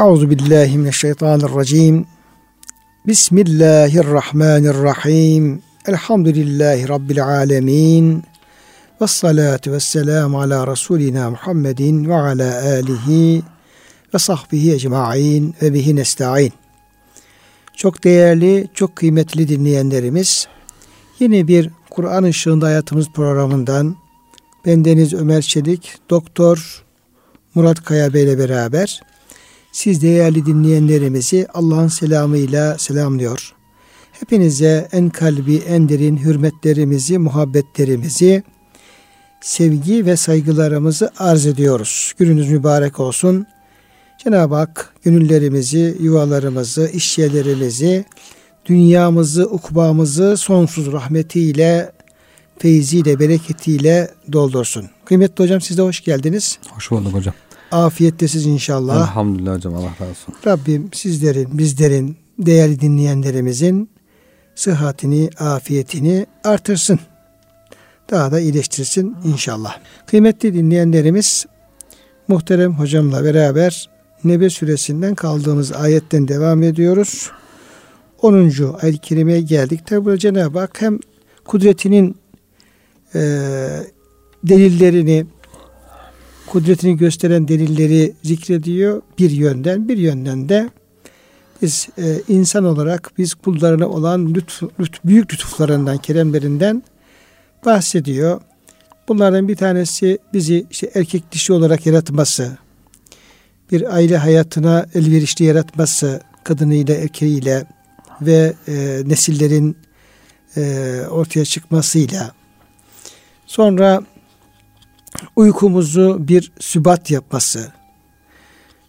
Euzu billahi mineşşeytanirracim. Bismillahirrahmanirrahim. Elhamdülillahi rabbil alamin. Ve salatu ve selamu ala Resulina Muhammedin ve ala alihi ve sahbihi ecma'in ve bihi nesta'in. Çok değerli, çok kıymetli dinleyenlerimiz, yeni bir Kur'an ışığında hayatımız programından bendeniz Ömer Çelik, Doktor Murat Kaya Bey ile beraber siz değerli dinleyenlerimizi Allah'ın selamıyla selamlıyor. Hepinize en kalbi, en derin hürmetlerimizi, muhabbetlerimizi, sevgi ve saygılarımızı arz ediyoruz. Gününüz mübarek olsun. Cenab-ı Hak gönüllerimizi, yuvalarımızı, işyerlerimizi, dünyamızı, ukbamızı sonsuz rahmetiyle, feyziyle, bereketiyle doldursun. Kıymetli hocam siz de hoş geldiniz. Hoş bulduk hocam. Afiyettesiz inşallah. Elhamdülillah hocam Allah razı olsun. Rabbim sizlerin, bizlerin, değerli dinleyenlerimizin sıhhatini, afiyetini artırsın. Daha da iyileştirsin inşallah. Kıymetli dinleyenlerimiz muhterem hocamla beraber Nebe suresinden kaldığımız ayetten devam ediyoruz. 10. ayet-i kerimeye geldik. Tabi burada Cenab-ı Hak hem kudretinin e, delillerini, kudretini gösteren delilleri zikrediyor bir yönden. Bir yönden de biz e, insan olarak biz kullarına olan lütf, lütf, büyük lütuflarından, keremlerinden bahsediyor. Bunlardan bir tanesi bizi işte erkek dişi olarak yaratması, bir aile hayatına elverişli yaratması, kadınıyla erkeğiyle ve e, nesillerin e, ortaya çıkmasıyla. Sonra uykumuzu bir sübat yapması.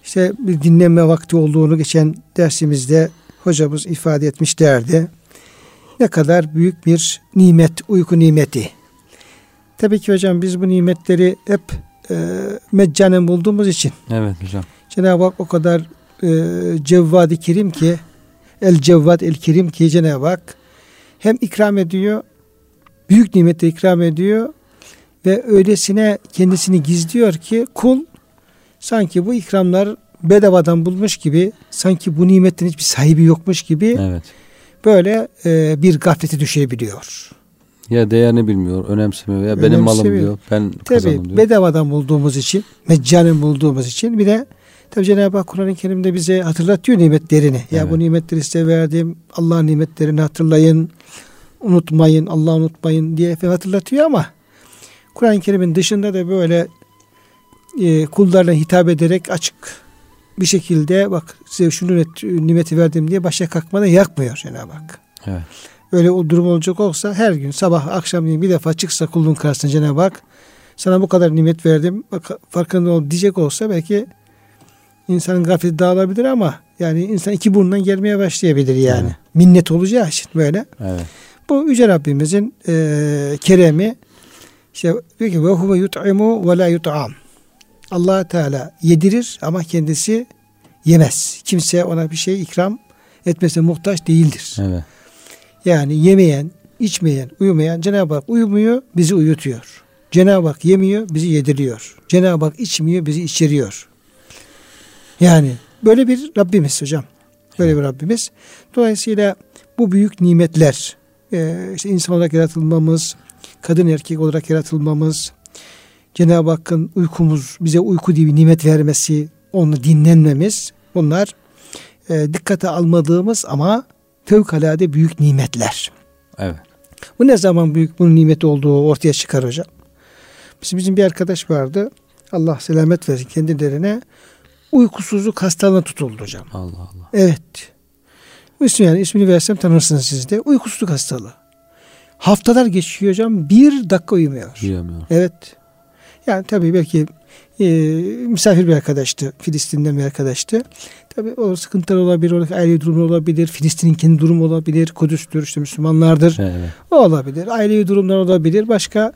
İşte bir dinlenme vakti olduğunu geçen dersimizde hocamız ifade etmişlerdi. Ne kadar büyük bir nimet, uyku nimeti. Tabii ki hocam biz bu nimetleri hep e, meccanen bulduğumuz için. Evet hocam. Cenab-ı Hak o kadar e, cevvad-ı kerim ki el cevvad el kerim ki Cenab-ı Hak hem ikram ediyor, büyük nimeti ikram ediyor ve öylesine kendisini gizliyor ki kul sanki bu ikramlar bedavadan bulmuş gibi sanki bu nimetin hiçbir sahibi yokmuş gibi Evet. böyle e, bir gaflete düşebiliyor. Ya değerini bilmiyor, önemsemiyor. Ya benim malım diyor. Ben kazandım Tabi diyor. bedavadan bulduğumuz için, meccanen bulduğumuz için bir de tabi Cenab-ı Hak Kur'an-ı Kerim'de bize hatırlatıyor nimetlerini. Ya Evet. bu nimetleri size verdim. Allah'ın nimetlerini hatırlayın. Unutmayın, Allah'ı unutmayın diye hatırlatıyor ama Kur'an-ı Kerim'in dışında da böyle e, kullarına hitap ederek açık bir şekilde bak size şu nimet, nimeti verdim diye başa kalkmadan yakmıyor Cenab-ı Hak. Evet. Öyle o durum olacak olsa her gün sabah akşam bir defa çıksa kulun karşısına Cenab-ı Hak sana bu kadar nimet verdim bak farkında ol diyecek olsa belki insanın gafleti dağılabilir ama yani insan iki burnundan gelmeye başlayabilir yani. Evet. Minnet olacağı için böyle. Evet. Bu Yüce Rabbimizin e, keremi işte diyor ki ve huve yut'imu ve la yut'am. allah Teala yedirir ama kendisi yemez. Kimse ona bir şey ikram etmesine muhtaç değildir. Evet. Yani yemeyen, içmeyen, uyumayan Cenab-ı Hak uyumuyor, bizi uyutuyor. Cenab-ı Hak yemiyor, bizi yediriyor. Cenab-ı Hak içmiyor, bizi içiriyor. Yani böyle bir Rabbimiz hocam. Böyle bir Rabbimiz. Dolayısıyla bu büyük nimetler, işte insan olarak yaratılmamız, kadın erkek olarak yaratılmamız, Cenab-ı Hakk'ın uykumuz, bize uyku diye bir nimet vermesi, onu dinlenmemiz, bunlar e, dikkate almadığımız ama fevkalade büyük nimetler. Evet. Bu ne zaman büyük bunun nimeti olduğu ortaya çıkar hocam. Bizim, bizim bir arkadaş vardı. Allah selamet versin kendilerine. Uykusuzluk hastalığına tutuldu hocam. Allah Allah. Evet. İsmi yani ismini versem tanırsınız siz de. Uykusuzluk hastalığı. Haftalar geçiyor hocam. Bir dakika uyumuyor. Yiyemiyor. Evet. Yani tabii belki e, misafir bir arkadaştı. Filistin'den bir arkadaştı. Tabii o sıkıntılar olabilir. Oradaki ailevi durumu olabilir. Filistin'in kendi durumu olabilir. Kudüs'tür işte Müslümanlardır. Evet. O olabilir. Ailevi durumlar olabilir. Başka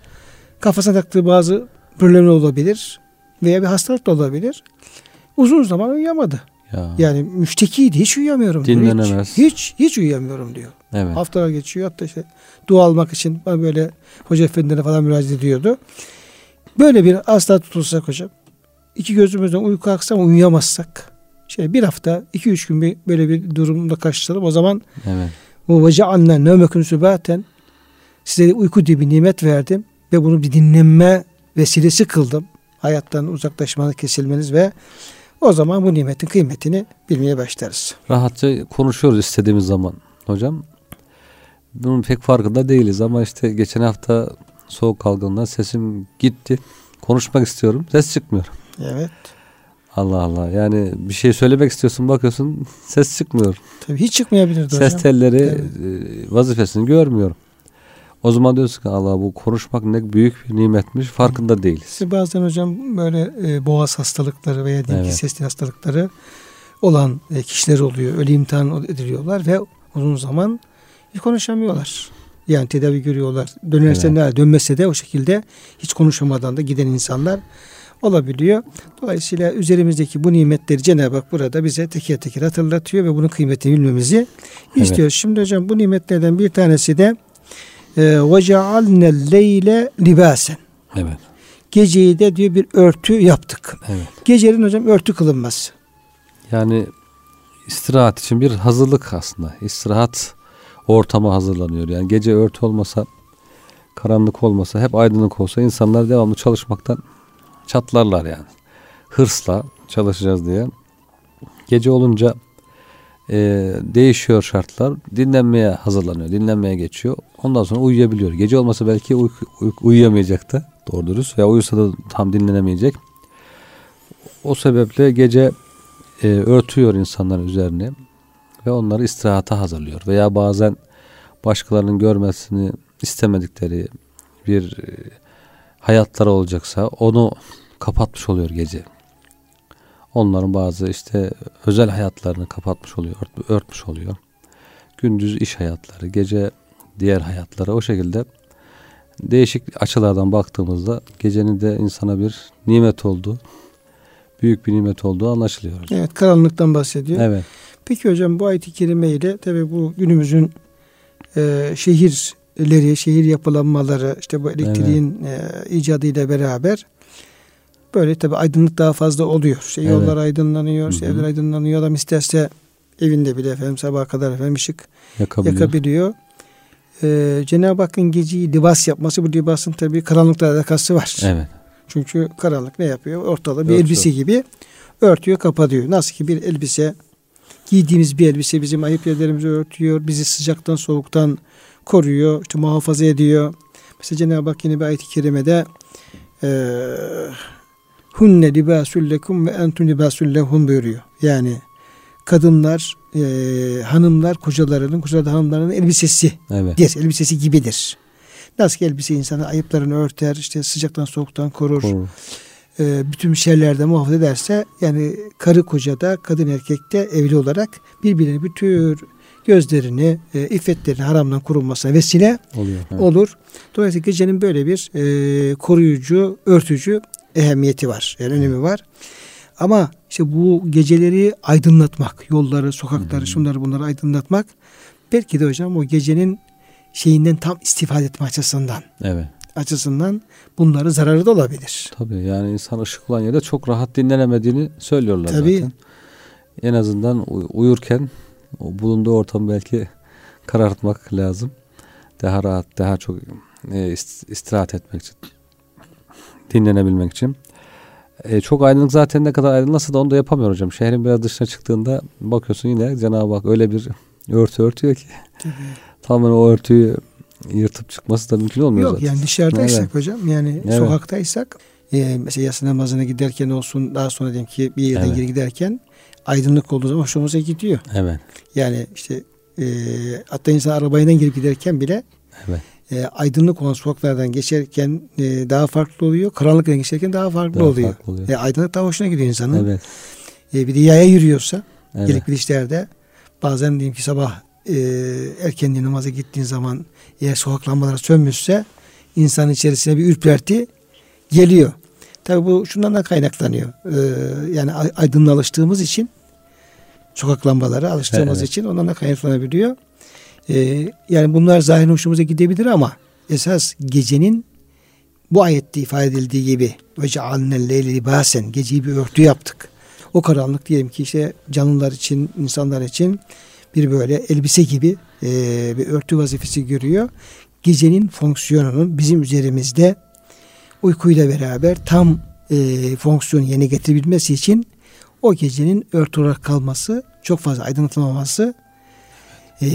kafasına taktığı bazı problemler olabilir. Veya bir hastalık da olabilir. Uzun zaman uyuyamadı. Ya. Yani müştekiydi. Hiç uyuyamıyorum. Dinlenemez. Hiç, hiç, hiç uyuyamıyorum diyor. Evet. Haftalar geçiyor. Hatta işte dua almak için bana böyle hoca efendilere falan müracaat ediyordu. Böyle bir hasta tutulsak hocam. iki gözümüzden uyku aksa ama uyuyamazsak. şey bir hafta, iki üç gün bir, böyle bir durumda karşılaşalım. O zaman Evet. bu vecealna nevmekün sübaten size uyku diye bir nimet verdim ve bunu bir dinlenme vesilesi kıldım. Hayattan uzaklaşmanız, kesilmeniz ve o zaman bu nimetin kıymetini bilmeye başlarız. Rahatça konuşuyoruz istediğimiz zaman hocam. Bunun pek farkında değiliz ama işte geçen hafta soğuk algınından sesim gitti. Konuşmak istiyorum. Ses çıkmıyor. Evet. Allah Allah. Yani bir şey söylemek istiyorsun bakıyorsun ses çıkmıyor. Tabii hiç çıkmayabilirdi hocam. Ses telleri Evet. e, vazifesini görmüyorum. O zaman diyorsun ki Allah bu konuşmak ne büyük bir nimetmiş farkında değiliz. İşte bazen hocam böyle e, boğaz hastalıkları veya ki Evet. sesli hastalıkları olan e, kişiler oluyor. Öyle imtihan ediliyorlar ve uzun zaman konuşamıyorlar. Yani tedavi görüyorlar. Dönerse evet. ne, dönmese de o şekilde hiç konuşamadan da giden insanlar olabiliyor. Dolayısıyla üzerimizdeki bu nimetleri Cenab-ı Hak burada bize teker teker hatırlatıyor ve bunun kıymetini bilmemizi evet. istiyor. Şimdi hocam bu nimetlerden bir tanesi de e, ve cealne leyle. Evet. Geceyi de diyor bir örtü yaptık. Evet. Gecenin hocam örtü kılınmaz. Yani istirahat için bir hazırlık aslında. İstirahat ortamı hazırlanıyor. Yani gece örtü olmasa, karanlık olmasa, hep aydınlık olsa insanlar devamlı çalışmaktan çatlarlar yani. Hırsla çalışacağız diye. Gece olunca e, değişiyor şartlar. Dinlenmeye hazırlanıyor. Dinlenmeye geçiyor. Ondan sonra uyuyabiliyor. Gece olmasa belki uy- uy- uyuyamayacaktı. Doğru dürüst. Veya uyusa da tam dinlenemeyecek. O sebeple gece e, örtüyor insanların üzerine ve onları istirahata hazırlıyor. Veya bazen başkalarının görmesini istemedikleri bir e, hayatları olacaksa onu kapatmış oluyor gece. Onların bazı işte özel hayatlarını kapatmış oluyor, ört- örtmüş oluyor. Gündüz iş hayatları, gece diğer hayatları o şekilde değişik açılardan baktığımızda gecenin de insana bir nimet olduğu, büyük bir nimet olduğu anlaşılıyor. hocam. Evet karanlıktan bahsediyor. Evet. Peki hocam bu ayet-i kerime ile tabi bu günümüzün e, şehirleri, şehir yapılanmaları işte bu elektriğin e, icadıyla beraber böyle tabi aydınlık daha fazla oluyor. İşte Evet. yollar aydınlanıyor, işte evler aydınlanıyor. Adam isterse evinde bile efendim sabaha kadar efendim ışık Yakabiliyor. yakabiliyor. E, Cenab-ı Hakk'ın geceyi libas yapması bu libasın tabi karanlıkla alakası var. Evet. Çünkü karanlık ne yapıyor? Ortalığı bir Örtüyor. elbise gibi örtüyor, kapatıyor. Nasıl ki bir elbise giydiğimiz bir elbise bizim ayıp yerlerimizi örtüyor, bizi sıcaktan soğuktan koruyor, işte muhafaza ediyor. Mesela Cenab-ı Hak yine bir ayet-i kerimede hunne libasul lekum ve entum libasul lehum buyuruyor. Yani kadınlar, eee, hanımlar kocalarının, kocalar hanımlarının elbisesi Evet. dir, elbisesi gibidir. Nasıl ki elbise insanı ayıplarını örter, işte sıcaktan soğuktan korur, Korur. e, bütün şeylerde muhafaza ederse yani karı koca da kadın erkek de evli olarak birbirine bir tür gözlerini, e, iffetlerini haramdan korunmasına vesile Oluyor. Evet. olur. Dolayısıyla gecenin böyle bir e, koruyucu, örtücü ehemmiyeti var. Yani önemi var. Ama işte bu geceleri aydınlatmak, yolları, sokakları, şunları bunları aydınlatmak belki de hocam o gecenin şeyinden tam istifade etme açısından Evet. açısından bunları zararı da olabilir. Tabii yani insan ışık olan yerde çok rahat dinlenemediğini söylüyorlar Tabii. zaten. En azından uy- uyurken o bulunduğu ortamı belki karartmak lazım. Daha rahat, daha çok e, ist- istirahat etmek için. Dinlenebilmek için. E, çok aydınlık zaten ne kadar aydınlatsa da onu da yapamıyor hocam. Şehrin biraz dışına çıktığında bakıyorsun yine Cenab-ı Hak öyle bir örtü örtüyor ki. Tamamen o örtüyü yırtıp çıkması da mümkün olmuyor Yok zaten. yani dışarıdaysak Evet. hocam yani Evet. sokaktaysak e, mesela yatsı namazına giderken olsun daha sonra diyelim ki bir yerden Evet. geri giderken aydınlık olduğu zaman hoşumuza gidiyor. Evet. Yani işte e, hatta insan arabayla girip giderken bile Evet. e, aydınlık olan sokaklardan geçerken e, daha farklı oluyor. Karanlıktan geçerken daha farklı Daha oluyor. farklı oluyor. E, aydınlık daha hoşuna gidiyor insanın. Evet. E, bir de yaya yürüyorsa Evet. gelip gidişlerde bazen diyelim ki sabah e, erken namaza gittiğin zaman eğer sokak lambaları sönmüşse insanın içerisine bir ürperti geliyor. Tabi bu şundan da kaynaklanıyor. E, yani ay- aydınlığa alıştığımız için sokak lambaları alıştığımız Evet. için ondan da kaynaklanabiliyor. E, yani bunlar zahiren hoşumuza gidebilir ama esas gecenin bu ayette ifade edildiği gibi ve cealnel leyle libasen geceyi bir örtü yaptık. O karanlık diyelim ki işte canlılar için, insanlar için bir böyle elbise gibi e, bir örtü vazifesi görüyor. Gecenin fonksiyonunun bizim üzerimizde uykuyla beraber tam e, fonksiyon yerine getirebilmesi için o gecenin örtü olarak kalması, çok fazla aydınlatılmaması e,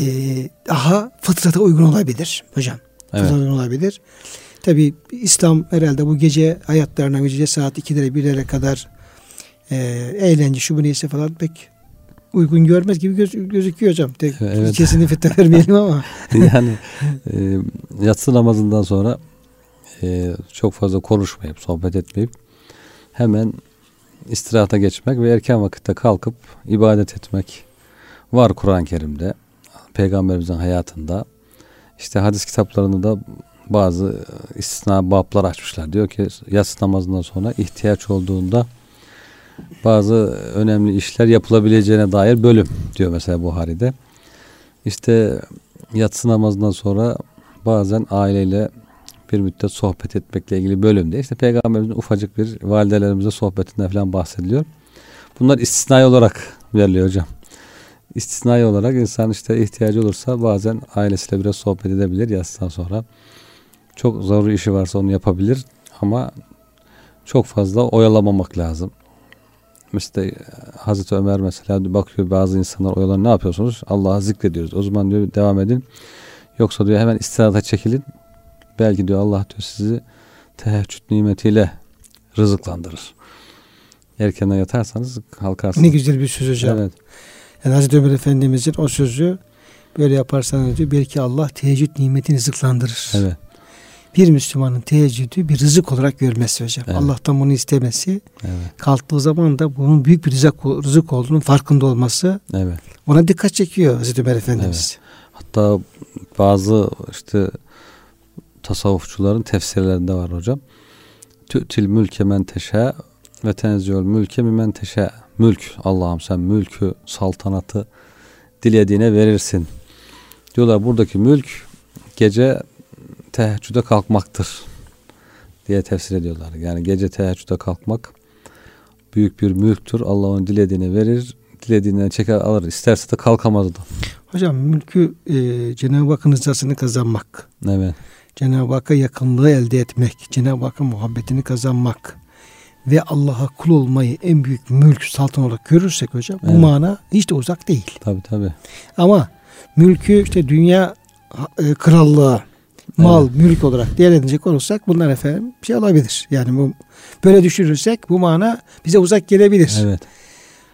daha fıtrata uygun olabilir hocam. Evet. Fıtrata uygun olabilir. Tabi İslam herhalde bu gece hayatlarına gece saat 2'lere 1'lere kadar e, eğlence şu bu neyse falan pek uygun görmez gibi göz, gözüküyor hocam. Tek, evet. Kesinlikle fetva vermeyelim ama. yani e, yatsı namazından sonra e, çok fazla konuşmayıp sohbet etmeyip hemen istirahata geçmek ve erken vakitte kalkıp ibadet etmek var Kur'an-ı Kerim'de. Peygamberimizin hayatında. İşte hadis kitaplarında da bazı istisna bablar açmışlar. Diyor ki yatsı namazından sonra ihtiyaç olduğunda bazı önemli işler yapılabileceğine dair bölüm diyor mesela Buhari'de. İşte yatsı namazından sonra bazen aileyle bir müddet sohbet etmekle ilgili bölümde işte peygamberimizin ufacık bir validelerimizle sohbetinden falan bahsediliyor. Bunlar istisnai olarak veriliyor hocam. İstisnai olarak insan işte ihtiyacı olursa bazen ailesiyle biraz sohbet edebilir yatsıdan sonra. Çok zor işi varsa onu yapabilir ama çok fazla oyalamamak lazım. Mesela Hazreti Ömer mesela bakıyor bazı insanlar oyalan ne yapıyorsunuz? Allah'ı zikrediyoruz. O zaman diyor devam edin. Yoksa diyor hemen istirahata çekilin. Belki diyor Allah diyor sizi teheccüd nimetiyle rızıklandırır. Erkenden yatarsanız kalkarsınız. Ne güzel bir söz hocam. Evet. Yani Hazreti Ömer Efendimizin o sözü böyle yaparsanız diyor belki Allah teheccüd nimetini rızıklandırır. Evet. Bir Müslümanın teheccüdü bir rızık olarak görmesi hocam. Evet. Allah'tan bunu istemesi. Evet. Kalktığı zaman da bunun büyük bir rızık, rızık olduğunun farkında olması. Evet. Ona dikkat çekiyor Hazreti Ömer Efendimiz. Evet. Hatta bazı işte tasavvufçuların tefsirlerinde var hocam. Tü'til mülke men teşe ve tenziyol mülke men teşe. Mülk Allah'ım sen mülkü, saltanatı dilediğine verirsin. Diyorlar buradaki mülk gece teheccüde kalkmaktır diye tefsir ediyorlar. Yani gece teheccüde kalkmak büyük bir mülktür. Allah onu dilediğine verir, dilediğinden çeker alır. İsterse de kalkamaz da. Hocam mülkü e, Cenab-ı Hakk'ın rızasını kazanmak. Evet. Cenab-ı Hakk'a yakınlığı elde etmek, Cenab-ı Hakk'ın muhabbetini kazanmak ve Allah'a kul olmayı en büyük mülk saltan olarak görürsek hocam evet. bu mana hiç de uzak değil. Tabi tabi. Ama mülkü işte dünya e, krallığı, mal, evet. mülk olarak değerlendirecek olursak bunlar efendim şey olabilir. Yani bu böyle düşünürsek bu mana bize uzak gelebilir. Evet.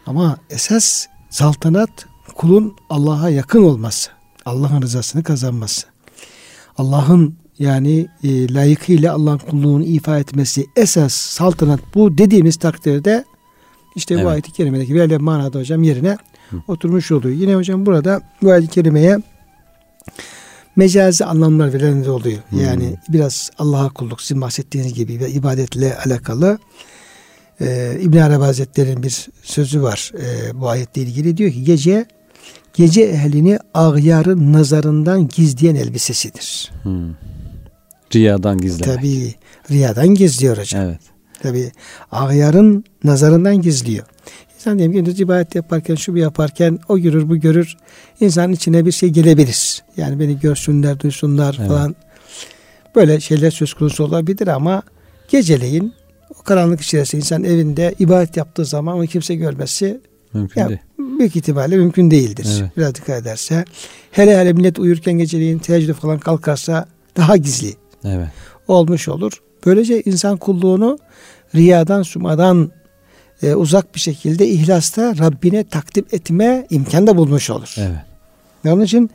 Ama esas saltanat kulun Allah'a yakın olması, Allah'ın rızasını kazanması. Allah'ın yani e, layıkıyla Allah'ın kulluğunu ifa etmesi esas saltanat bu dediğimiz takdirde işte evet. bu ayet-i kerimedeki verilen manada hocam yerine Hı. oturmuş oluyor. Yine hocam burada bu ayet-i kerimeye mecazi anlamlar veren de oluyor. Hmm. Yani biraz Allah'a kulluk sizin bahsettiğiniz gibi ve ibadetle alakalı ee, İbn Arabi Hazretleri'nin bir sözü var e, bu ayetle ilgili. Diyor ki gece gece ehlini ağyarın nazarından gizleyen elbisesidir. Hmm. Riyadan gizlemek. Tabi riyadan gizliyor hocam. Evet. Tabi ağyarın nazarından gizliyor. İnsan diyelim gündüz ibadet yaparken, şu bir yaparken o görür bu görür. İnsanın içine bir şey gelebilir. Yani beni görsünler, duysunlar evet. falan. Böyle şeyler söz konusu olabilir ama geceleyin o karanlık içerisinde insan evinde ibadet yaptığı zaman onu kimse görmesi mümkün ya, değil. Büyük ihtimalle mümkün değildir. Evet. Biraz dikkat ederse. Hele hele millet uyurken geceleyin teheccüde falan kalkarsa daha gizli. Evet. Olmuş olur. Böylece insan kulluğunu riyadan, sumadan e, uzak bir şekilde ihlasta Rabbine takdim etme imkanı da bulmuş olur. Evet. Onun için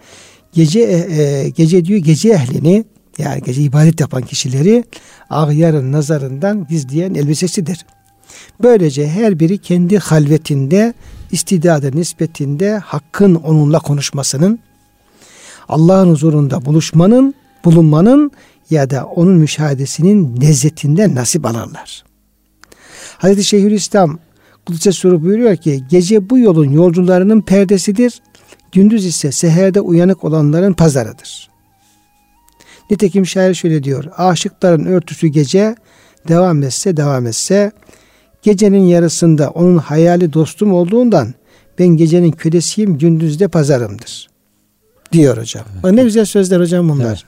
gece e, e, gece diyor gece ehlini yani gece ibadet yapan kişileri ağyarın nazarından gizleyen elbisesidir. Böylece her biri kendi halvetinde istidadı nispetinde hakkın onunla konuşmasının Allah'ın huzurunda buluşmanın bulunmanın ya da onun müşahedesinin lezzetinde nasip alırlar. Hazreti Şeyhülislam Kudüs'e soru buyuruyor ki gece bu yolun yolcularının perdesidir. Gündüz ise seherde uyanık olanların pazarıdır. Nitekim şair şöyle diyor. Aşıkların örtüsü gece devam etse devam etse Gecenin yarısında onun hayali dostum olduğundan ben gecenin kölesiyim gündüzde pazarımdır. Diyor hocam. Evet. Bak ne güzel sözler hocam bunlar. Evet.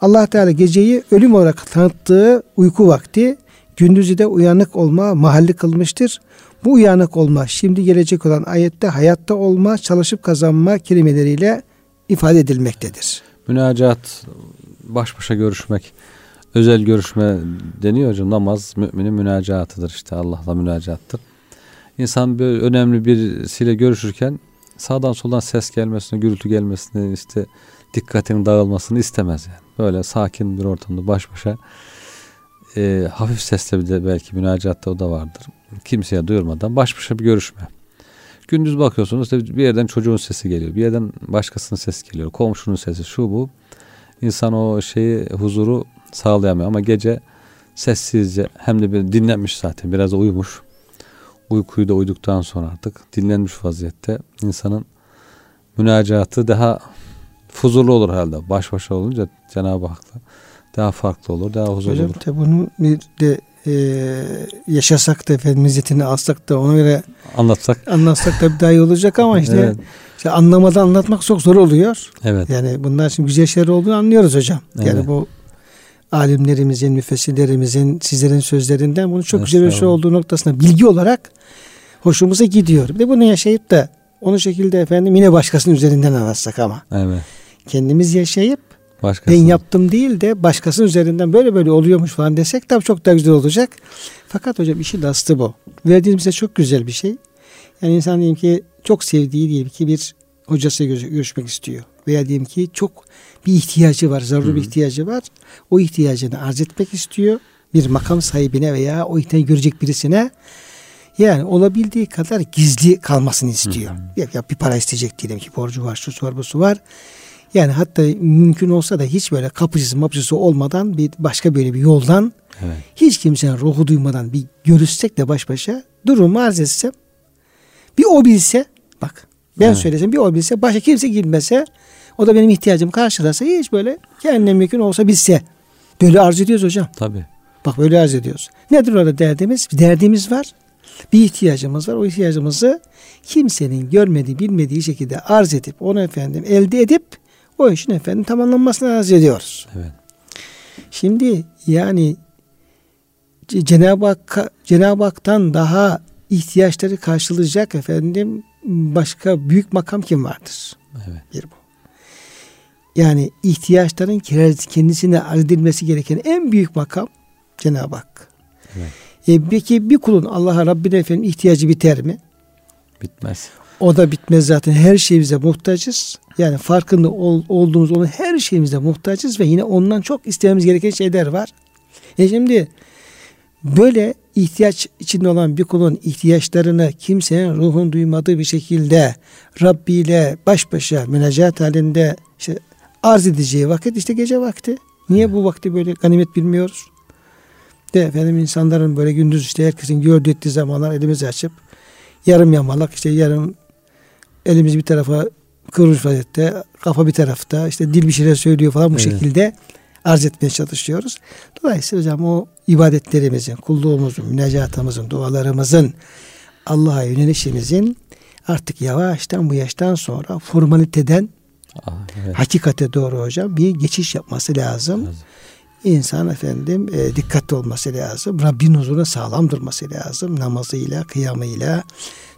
Allah Teala geceyi ölüm olarak tanıttığı uyku vakti gündüzü de uyanık olma mahalli kılmıştır. Bu uyanık olma şimdi gelecek olan ayette hayatta olma, çalışıp kazanma kelimeleriyle ifade edilmektedir. Münacat, baş başa görüşmek, özel görüşme deniyor hocam. Namaz müminin münacatıdır işte Allah'la münacattır. İnsan böyle önemli birisiyle görüşürken sağdan soldan ses gelmesini, gürültü gelmesini, işte dikkatinin dağılmasını istemez yani. Böyle sakin bir ortamda baş başa e, hafif sesle bir de belki münacatta o da vardır. Kimseye duyurmadan baş başa bir görüşme. Gündüz bakıyorsunuz bir yerden çocuğun sesi geliyor. Bir yerden başkasının sesi geliyor. Komşunun sesi şu bu. İnsan o şeyi huzuru sağlayamıyor ama gece sessizce hem de bir dinlenmiş zaten biraz uyumuş. Uykuyu da uyduktan sonra artık dinlenmiş vaziyette insanın münacatı daha huzurlu olur herhalde. Baş başa olunca Cenab-ı Hak'la daha farklı olur, daha huzurlu Hocam, olur. Hocam bunu bir de e, yaşasak da efendim izzetini alsak da ona göre anlatsak anlatsak da daha iyi olacak ama işte, evet. işte anlamadan anlatmak çok zor oluyor. Evet. Yani bunlar şimdi güzel şeyler olduğunu anlıyoruz hocam. Evet. Yani bu alimlerimizin, müfessirlerimizin, sizlerin sözlerinden bunun çok güzel bir şey olduğu noktasında bilgi olarak hoşumuza gidiyor. Bir de bunu yaşayıp da onu şekilde efendim yine başkasının üzerinden anlatsak ama. Evet. Kendimiz yaşayıp Başkası. ben yaptım değil de başkasının üzerinden böyle böyle oluyormuş falan desek tabii çok daha güzel olacak. Fakat hocam işin aslı bu. Verdiğimiz bize çok güzel bir şey. Yani insan diyelim ki çok sevdiği diyelim ki bir hocası görüşmek istiyor. Veya diyelim ki çok bir ihtiyacı var, zaruri bir ihtiyacı var. O ihtiyacını arz etmek istiyor. Bir makam sahibine veya o ihtiyacı görecek birisine yani olabildiği kadar gizli kalmasını istiyor. Ya, ya bir para isteyecek diyelim ki borcu var, şu var, bu su var. Yani hatta mümkün olsa da hiç böyle kapıcısı mapıcısı olmadan bir başka böyle bir yoldan evet. hiç kimsenin ruhu duymadan bir görüşsek de baş başa durumu arz etsem bir o bilse bak ben evet. söylesem bir o bilse başka kimse girmese o da benim ihtiyacımı karşılasa hiç böyle kendine mümkün olsa bilse böyle arz ediyoruz hocam. Tabii. Bak böyle arz ediyoruz. Nedir orada derdimiz? Bir derdimiz var. Bir ihtiyacımız var. O ihtiyacımızı kimsenin görmediği, bilmediği şekilde arz edip onu efendim elde edip o işin efendim tamamlanmasını arz ediyoruz. Evet. Şimdi yani Cenab-ı Hak, Cenab-ı Hak'tan daha ihtiyaçları karşılayacak efendim başka büyük makam kim vardır? Evet. Bir bu. Yani ihtiyaçların kendisine arz edilmesi gereken en büyük makam Cenab-ı Hak. Evet. E, peki bir kulun Allah'a Rabbine efendim ihtiyacı biter mi? Bitmez. O da bitmez zaten. Her şeyimize muhtacız. Yani farkında ol, olduğumuz onun her şeyimize muhtacız ve yine ondan çok istememiz gereken şeyler var. E şimdi böyle ihtiyaç içinde olan bir kulun ihtiyaçlarını kimsenin ruhun duymadığı bir şekilde Rabbi ile baş başa münacat halinde işte arz edeceği vakit işte gece vakti. Niye bu vakti böyle ganimet bilmiyoruz? De efendim insanların böyle gündüz işte herkesin gördüğü ettiği zamanlar elimizi açıp yarım yamalak işte yarım elimiz bir tarafa kıvrılmış vaziyette kafa bir tarafta işte dil bir şeyler söylüyor falan bu evet. şekilde arz etmeye çalışıyoruz. Dolayısıyla hocam o ibadetlerimizin, kulluğumuzun, münacatımızın, dualarımızın, Allah'a yönelişimizin artık yavaştan bu yaştan sonra formaliteden Aa, evet. hakikate doğru hocam bir geçiş yapması lazım. Evet. İnsan efendim e, dikkatli olması lazım. Rabbin huzuruna sağlam durması lazım. Namazıyla, kıyamıyla,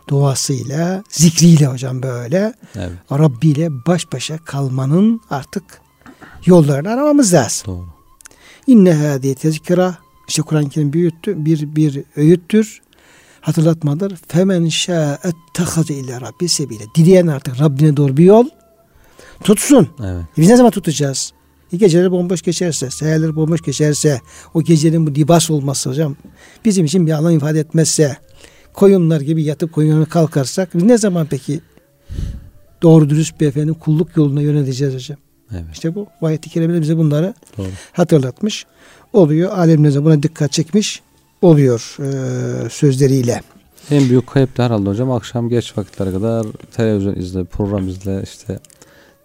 duasıyla, zikriyle hocam böyle. Evet. Rabbi ile baş başa kalmanın artık yollarını aramamız lazım. Doğru. İnne hâdiye tezkira işte Kur'an-ı Kerim büyüttü, bir, bir öğüttür, hatırlatmadır. Femen şâ'et tehaze ile Rabbi sebile. Dileyen artık Rabbine doğru bir yol tutsun. Evet. Biz ne zaman tutacağız? E geceleri bomboş geçerse, seherleri bomboş geçerse, o gecenin bu libas olması hocam bizim için bir anlam ifade etmezse, koyunlar gibi yatıp koyunlara kalkarsak biz ne zaman peki doğru dürüst bir efendim kulluk yoluna yöneleceğiz hocam? Evet. İşte bu ayet-i kerime bize bunları Doğru. hatırlatmış oluyor. Alemlerimize buna dikkat çekmiş oluyor e, sözleriyle. En büyük kayıp da herhalde hocam akşam geç vakitlere kadar televizyon izle, program izle işte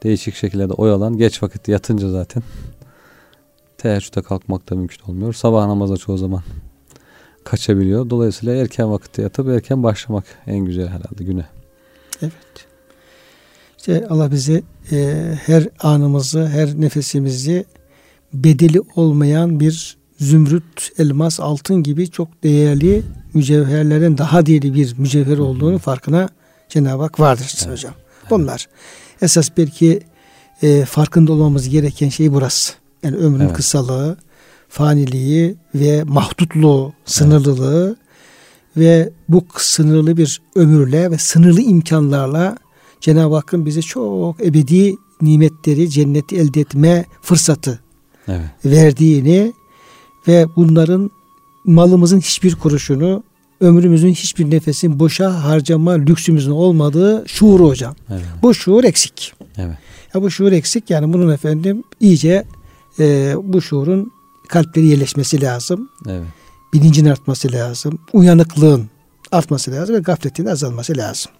değişik şekillerde oyalan geç vakit yatınca zaten teheccüde kalkmak da mümkün olmuyor. Sabah namaza çoğu zaman kaçabiliyor. Dolayısıyla erken vakitte yatıp erken başlamak en güzel herhalde güne. Evet. İşte Allah bizi e, her anımızı, her nefesimizi bedeli olmayan bir zümrüt, elmas, altın gibi çok değerli mücevherlerin daha değerli bir mücevher olduğunu farkına Cenab-ı Hak vardır evet. hocam. Bunlar. Esas belki e, farkında olmamız gereken şey burası. Yani ömrün evet. kısalığı, faniliği ve mahdutluğu, sınırlılığı evet. ve bu sınırlı bir ömürle ve sınırlı imkanlarla Cenab-ı Hakk'ın bize çok ebedi nimetleri, cenneti elde etme fırsatı evet. verdiğini ve bunların malımızın hiçbir kuruşunu, ömrümüzün hiçbir nefesin boşa harcama lüksümüzün olmadığı şuuru hocam. Evet. Bu şuur eksik. Evet. Ya bu şuur eksik yani bunun efendim iyice e, bu şuurun kalpleri yerleşmesi lazım. Evet. Bilincin artması lazım. Uyanıklığın artması lazım ve gafletin azalması lazım.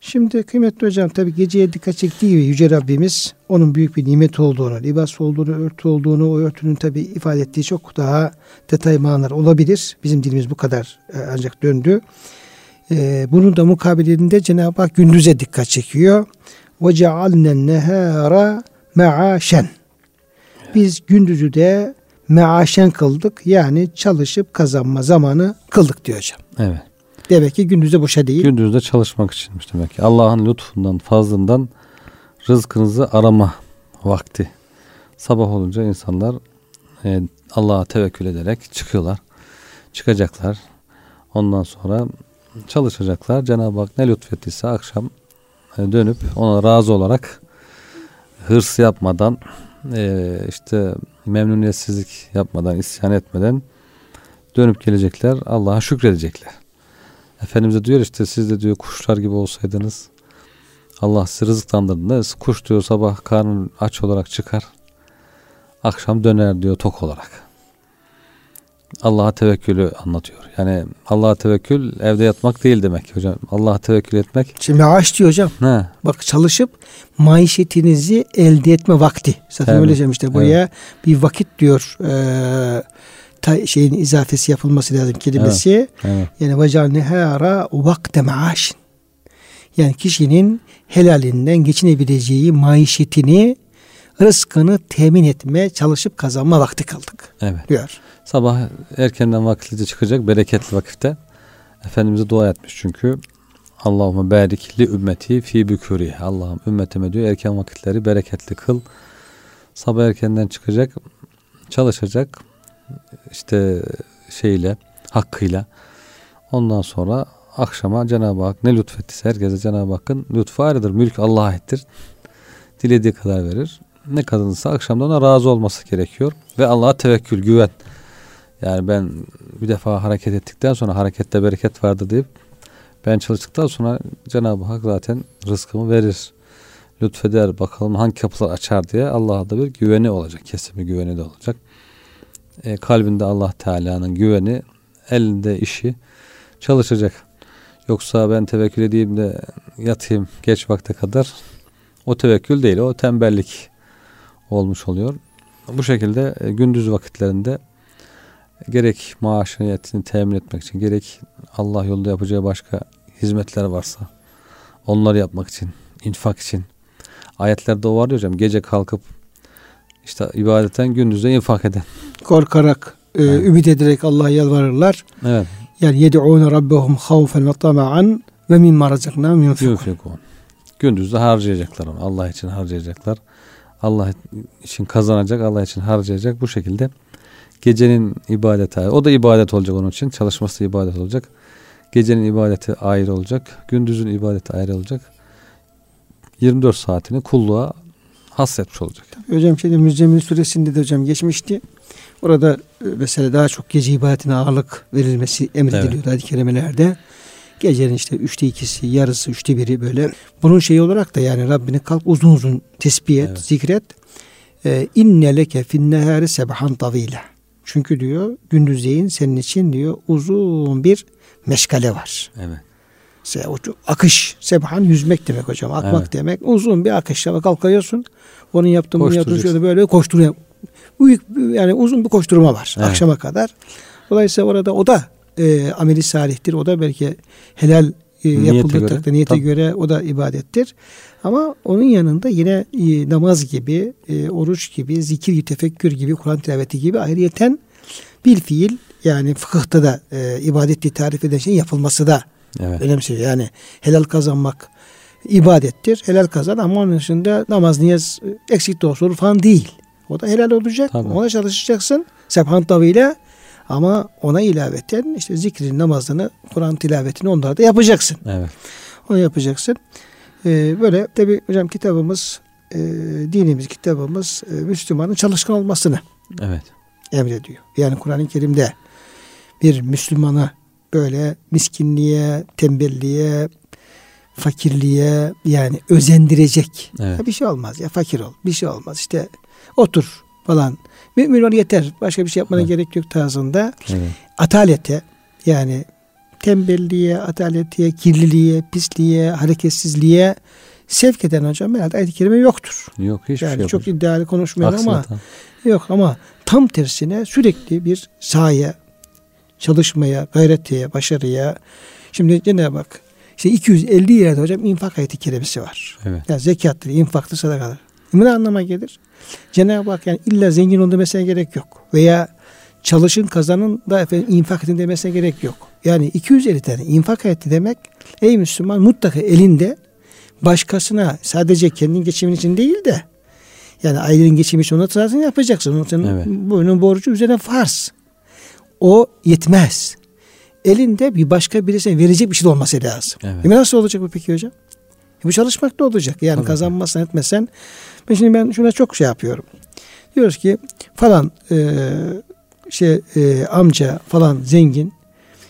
Şimdi kıymetli hocam tabi geceye dikkat çektiği gibi Yüce Rabbimiz onun büyük bir nimet olduğunu, libas olduğunu, örtü olduğunu, o örtünün tabi ifade ettiği çok daha detay manalar olabilir. Bizim dilimiz bu kadar e, ancak döndü. Ee, bunun da mukabilinde Cenab-ı Hak gündüze dikkat çekiyor. Ve cealnen nehara me'aşen. Biz gündüzü de meaşen kıldık. Yani çalışıp kazanma zamanı kıldık diyor hocam. Evet. Demek ki gündüzde boşa değil. Gündüzde çalışmak içinmiş demek ki. Allah'ın lütfundan, fazlından rızkınızı arama vakti. Sabah olunca insanlar e, Allah'a tevekkül ederek çıkıyorlar. Çıkacaklar. Ondan sonra çalışacaklar. Cenab-ı Hak ne lütfettiyse akşam e, dönüp ona razı olarak hırs yapmadan e, işte memnuniyetsizlik yapmadan, isyan etmeden dönüp gelecekler. Allah'a şükredecekler. Efendimiz diyor işte siz de diyor kuşlar gibi olsaydınız Allah sizi rızıklandırdığında kuş diyor sabah karnın aç olarak çıkar. Akşam döner diyor tok olarak. Allah'a tevekkülü anlatıyor. Yani Allah'a tevekkül evde yatmak değil demek hocam. Allah'a tevekkül etmek. Şimdi ağaç diyor hocam. Ne? Bak çalışıp maişetinizi elde etme vakti. Zaten evet. öyle işte buraya evet. bir vakit diyor. Ee, ta, şeyin izafesi yapılması lazım kelimesi. Evet. Evet. Yani vacal nehara vakte maaşin. Yani kişinin helalinden geçinebileceği maişetini rızkını temin etme, çalışıp kazanma vakti kıldık. Evet. Diyor. Sabah erkenden vakitlice çıkacak bereketli vakitte. Efendimiz'e dua etmiş çünkü. Allahümme barik li ümmeti fi bükuri. Allah'ım ümmetime diyor erken vakitleri bereketli kıl. Sabah erkenden çıkacak, çalışacak işte şeyle, hakkıyla. Ondan sonra akşama Cenab-ı Hak ne lütfettiyse herkese Cenab-ı Hakk'ın lütfu ayrıdır. Mülk Allah'a aittir. Dilediği kadar verir. Ne kadınsa akşamda ona razı olması gerekiyor. Ve Allah'a tevekkül, güven. Yani ben bir defa hareket ettikten sonra harekette bereket vardı deyip ben çalıştıktan sonra Cenab-ı Hak zaten rızkımı verir. Lütfeder bakalım hangi kapılar açar diye Allah'a da bir güveni olacak. Kesin bir güveni de olacak. E, kalbinde Allah Teala'nın güveni elinde işi çalışacak. Yoksa ben tevekkül edeyim de yatayım geç vakte kadar o tevekkül değil o tembellik olmuş oluyor. Bu şekilde e, gündüz vakitlerinde gerek maaşını temin etmek için gerek Allah yolunda yapacağı başka hizmetler varsa onları yapmak için, infak için. Ayetlerde o var ya hocam gece kalkıp işte ibadetten gündüzde infak eden. Korkarak, e, evet. ümit ederek Allah'a yalvarırlar. Evet. Yani yed'ûne rabbehum havfen ve tama'an ve mimma razaknâhum yunfikûn. Gündüzde harcayacaklar onu. Allah için harcayacaklar. Allah için kazanacak, Allah için harcayacak. Bu şekilde Gecenin ibadeti ayrı. O da ibadet olacak onun için. Çalışması ibadet olacak. Gecenin ibadeti ayrı olacak. Gündüzün ibadeti ayrı olacak. 24 saatini kulluğa hasretmiş olacak. Tabii hocam şimdi Müzzemmil suresinde de hocam geçmişti. Orada e, mesela daha çok gece ibadetine ağırlık verilmesi emrediliyor evet. ayet-i kerimelerde. Gecenin işte üçte ikisi, yarısı, üçte biri böyle. Bunun şeyi olarak da yani Rabbini kalk uzun uzun tesbih et, evet. zikret. E, İnne leke finnehâri sebhan tavîle. Çünkü diyor gündüzleyin senin için diyor uzun bir meşgale var. Evet. Se, o, akış, sebhan yüzmek demek hocam. Akmak evet. demek. Uzun bir akışla kalkıyorsun. Onun yaptığını yaptığını şöyle böyle koşturuyor. Büyük yani uzun bir koşturma var evet. akşama kadar. Dolayısıyla orada o da e, ameli salihtir. O da belki helal e, yapıldığı göre. takdirde niyete Tabii. göre o da ibadettir. Ama onun yanında yine e, namaz gibi, e, oruç gibi, zikir gibi, tefekkür gibi, Kur'an tilaveti gibi ayrıyeten bir fiil yani fıkıhta da e, ibadet diye tarif eden şeyin yapılması da Evet. önemsiyor. Yani helal kazanmak ibadettir. Helal kazan ama onun dışında namaz, niyaz e, eksik de olsa olur falan değil. O da helal olacak. Tabii. Ona çalışacaksın. Sephan tavıyla ama ona ilaveten işte zikrin, namazını, Kur'an tilavetini onları da yapacaksın. Evet. Onu yapacaksın. Ee, böyle tabi hocam kitabımız e, dinimiz kitabımız e, Müslümanın çalışkan olmasını Evet. emrediyor. Yani Kur'an-ı Kerim'de bir Müslümanı böyle miskinliğe, tembelliğe, fakirliğe yani özendirecek. Evet. Ya bir şey olmaz ya fakir ol. Bir şey olmaz işte otur falan. Mümin ol yeter. Başka bir şey yapmana Evet. gerek yok tarzında. Evet. Atalete yani tembelliğe, ataletiye, kirliliğe, pisliğe, hareketsizliğe sevk eden hocam herhalde ayet-i kerime yoktur. Yok hiçbir yani şey çok hocam. iddialı konuşmuyorum Aksine ama tam. Yok ama tam tersine sürekli bir sahaya, çalışmaya, gayretiye, başarıya. Şimdi Cenab-ı Hak işte 250 yerde hocam infak ayeti kerimesi var. Evet. Yani zekattır, infaktır, sadakadır. Bu ne anlama gelir? Cenab-ı Hak yani illa zengin olun demesine gerek yok. Veya çalışın kazanın da efendim infak edin demesine gerek yok. Yani 250 tane infak ayeti demek ey Müslüman mutlaka elinde başkasına sadece kendin geçimin için değil de yani ailenin geçimi için ona zaten yapacaksın. Onun senin Evet. boynun borcu üzerine farz. O yetmez. Elinde bir başka birisine verecek bir şey de olması lazım. Evet. E nasıl olacak bu peki hocam? Bu çalışmak da olacak. Yani Tabii. kazanmazsan etmesen. Ben şimdi ben şuna çok şey yapıyorum. Diyoruz ki falan e, şey e, amca falan zengin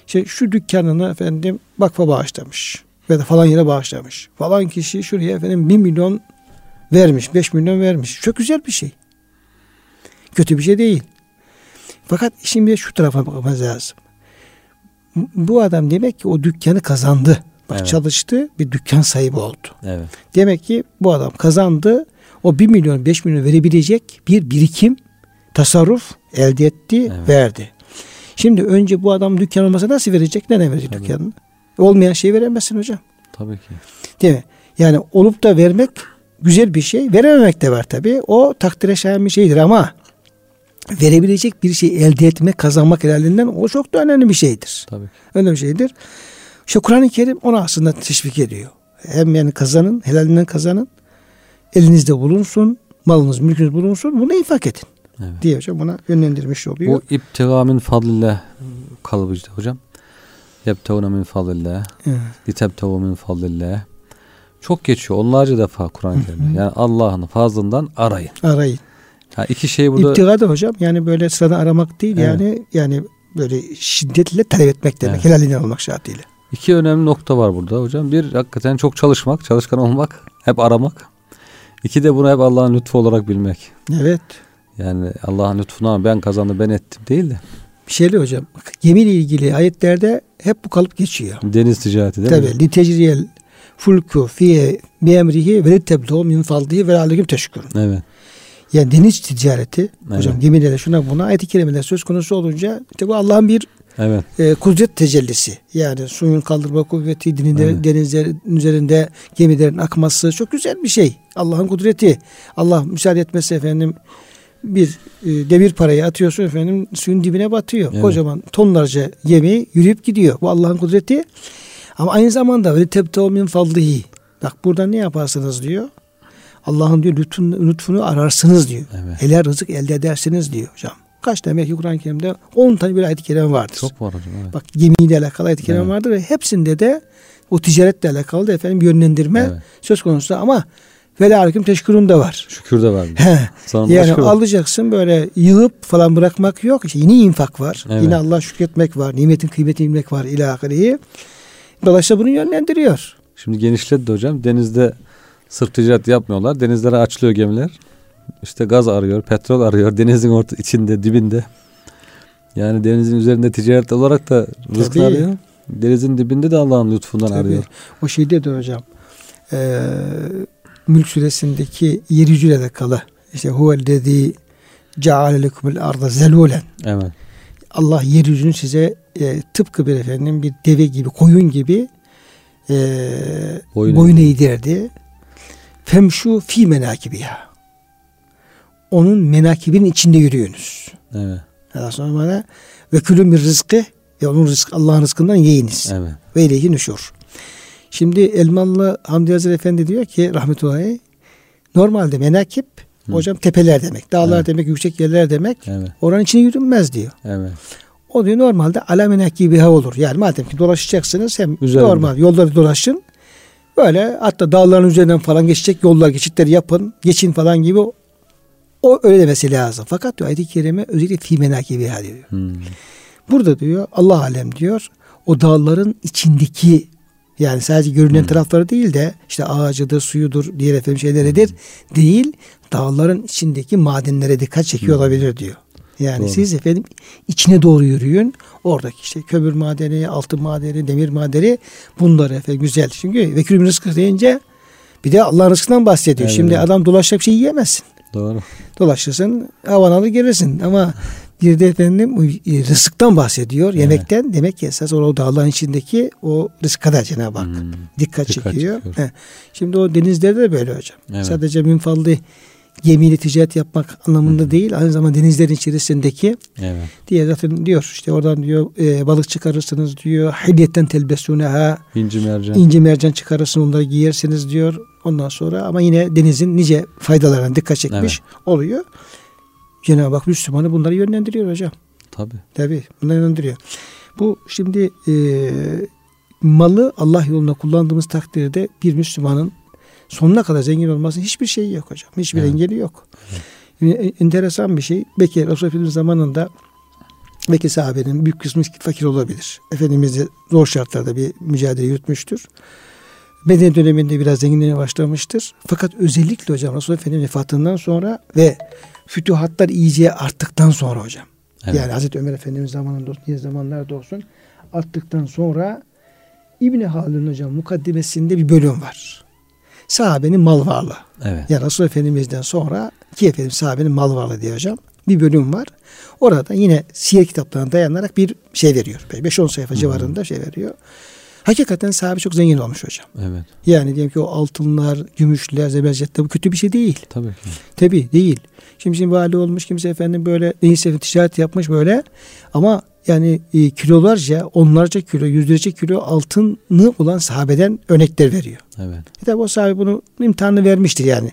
işte şu dükkanını efendim vakfa bağışlamış ve de falan yere bağışlamış. Falan kişi şuraya efendim bir milyon vermiş, beş milyon vermiş. Çok güzel bir şey. Kötü bir şey değil. Fakat şimdi şu tarafa bakmamız lazım. Bu adam demek ki o dükkanı kazandı. Bak Evet. çalıştı bir dükkan sahibi oldu. Evet. Demek ki bu adam kazandı. O 1 milyon 5 milyon verebilecek bir birikim tasarruf elde etti Evet. verdi. Şimdi önce bu adam dükkan olmasa nasıl verecek? Nereye verecek Tabii. dükkanını? Olmayan şeyi veremezsin hocam. Tabii ki. Değil mi? Yani olup da vermek güzel bir şey. Verememek de var tabii. O takdire şayan bir şeydir ama verebilecek bir şey elde etmek, kazanmak helalinden o çok da önemli bir şeydir. Tabii ki. Önemli bir şeydir. İşte Kur'an-ı Kerim onu aslında teşvik ediyor. Hem yani kazanın, helalinden kazanın. Elinizde bulunsun, malınız, mülkünüz bulunsun. Bunu infak edin. Evet. Diye hocam buna yönlendirmiş oluyor. Bu iptiga min fadlillah kalıbı işte hocam. Yebtevune min fadlillah. Evet. Litebtevu min fadlillah. Çok geçiyor. Onlarca defa Kur'an-ı Kerim'de. Yani Allah'ın fazlından arayın. Arayın. Ha iki şey burada İptiga da hocam yani böyle sıradan aramak değil Evet. yani yani böyle şiddetle talep etmek demek. Evet. Helalinden olmak şartıyla. İki önemli nokta var burada hocam. Bir hakikaten çok çalışmak, çalışkan olmak, hep aramak. İki de bunu hep Allah'ın lütfu olarak bilmek. Evet. Yani Allah'ın lütfuna ben kazandım ben ettim değil de. Bir şeyle hocam. Gemiyle ilgili ayetlerde hep bu kalıp geçiyor. Deniz ticareti değil mi? Tabi. Litecriyel fulku fiye bi emrihi ve litteblu min faldihi ve aleyküm teşkurun. Evet. Yani deniz ticareti hocam Evet. gemilere şuna buna ayet-i kerimeler söz konusu olunca işte bu Allah'ın bir Evet. e, kudret tecellisi. Yani suyun kaldırma kuvveti, denizler, Evet. denizlerin üzerinde gemilerin akması çok güzel bir şey. Allah'ın kudreti. Allah müsaade etmesi efendim bir e, demir parayı atıyorsun efendim suyun dibine batıyor. Evet. Kocaman tonlarca gemi yürüyüp gidiyor. Bu Allah'ın kudreti. Ama aynı zamanda ve tebtev min fadlihi. Bak burada ne yaparsınız diyor. Allah'ın diyor lütfunu, lütfunu ararsınız diyor. Evet. Helal rızık elde edersiniz diyor hocam. Kaç demek ki Kur'an-ı Kerim'de 10 tane böyle ayet-i kerime vardır. Çok var hocam. Evet. Bak gemiyle alakalı ayet-i kerime Evet. vardır ve hepsinde de o ticaretle alakalı da efendim yönlendirme Evet. söz konusu ama vela aleyküm teşkurun da var. Şükür de var. Yani alacaksın böyle yığıp falan bırakmak yok. İşte yine infak var. Evet. Yine Allah şükretmek var. Nimetin kıymetini bilmek var. İlahirihi. Dolayısıyla bunu yönlendiriyor. Şimdi genişledi de hocam. Denizde sırf ticaret yapmıyorlar. Denizlere açılıyor gemiler. İşte gaz arıyor, petrol arıyor. Denizin orta içinde, dibinde. Yani denizin üzerinde ticaret olarak da Tabii. arıyor. Denizin dibinde de Allah'ın lütfundan Tabii. arıyor. O şeyde de hocam e, Mülk suresindeki yeryüzüyle alakalı işte huvellezî ceale lekumul arda zelûlen Evet. Allah yeryüzünü size e, tıpkı bir efendim bir deve gibi, koyun gibi e, Boyun boyun eğdirdi. Femşu fi menakibiha. Onun menakibinin içinde yürüyünüz. Evet. Daha sonra bana ve külün bir rızkı ve onun rızkı Allah'ın rızkından yiyiniz. Evet. Ve ileyhi nüşur. Şimdi Elmalı Hamdi Hazretleri Efendi diyor ki rahmetullahi normalde menakip Hı. hocam tepeler demek. Dağlar Evet. demek, yüksek yerler demek. Evet. Oranın içine yürünmez diyor. Evet. O diyor normalde ala menakibiha olur. Yani madem ki dolaşacaksınız hem Üzerinde. normal yolları dolaşın. Böyle hatta dağların üzerinden falan geçecek yollar geçitleri yapın. Geçin falan gibi o öyle demesi lazım. Fakat diyor ayet-i kerime özellikle fi menakibiha diyor. Hmm. Burada diyor Allah alem diyor o dağların içindeki yani sadece görünen Hmm. tarafları değil de işte ağacıdır, suyudur, diğer efendim şeyleridir değil. Dağların içindeki madenlere dikkat çekiyor Hmm. olabilir diyor. Yani Doğru. siz efendim içine doğru yürüyün. Oradaki işte kömür madeni, altın madeni, demir madeni bunları efendim güzel. Çünkü vekilün rızkı deyince bir de Allah'ın rızkından bahsediyor. Evet, Şimdi adam dolaşacak bir şey yiyemezsin Doğru. dolaşırsın havan alır gelirsin ama bir de efendim e, rızıktan bahsediyor Evet. yemekten demek ki esas o dağların içindeki o rızka da Cenab-ı Hak Hmm. dikkat, Dikkat çekiyor. çekiyor. He. Şimdi o denizlerde de böyle hocam. Evet. Sadece minfallı gemiyle ticaret yapmak anlamında değil aynı zamanda denizlerin içerisindeki Evet. diye zaten diyor işte oradan diyor e, balık çıkarırsınız diyor hilyetten telbesuneha İnci mercan. ince mercan çıkarırsın onları giyersiniz diyor. Ondan sonra ama yine denizin nice faydalarına dikkat çekmiş oluyor. Cenab-ı Hak Müslümanı bunları yönlendiriyor hocam. Tabii. Tabi bunları yönlendiriyor. Bu şimdi e, malı Allah yolunda kullandığımız takdirde bir Müslümanın sonuna kadar zengin olmasının hiçbir şeyi yok hocam. Hiçbir Evet. engeli yok. Yani enteresan bir şey. Belki Resulullah Efendimiz zamanında belki sahabenin büyük kısmı fakir olabilir. Efendimiz de zor şartlarda bir mücadele yürütmüştür. Medine döneminde biraz zenginliğe başlamıştır. Fakat özellikle hocam Resulullah Efendimiz vefatından sonra ve fütuhatlar iyice arttıktan sonra hocam. Evet. Yani Hazreti Ömer Efendimiz zamanında olsun, diğer zamanlarda olsun arttıktan sonra İbni Haldun hocam mukaddimesinde bir bölüm var. Sahabenin mal varlığı. Evet. Yani Resulullah Efendimiz'den sonra ki efendim sahabenin mal varlığı diye hocam bir bölüm var. Orada yine siyer kitaplarına dayanarak bir şey veriyor. 5-10 sayfa civarında şey veriyor. Hakikaten sahabe çok zengin olmuş hocam. Evet. Yani diyelim ki o altınlar, gümüşler, zebercetler bu kötü bir şey değil. Tabii ki. Tabi değil. Şimdi, şimdi vali olmuş kimse efendim böyle neyse ticaret yapmış böyle ama yani e, kilolarca, onlarca kilo, yüzlerce kilo altını olan sahabeden örnekler veriyor. Evet. E tabi o sahabe bunu imtihanını vermiştir yani.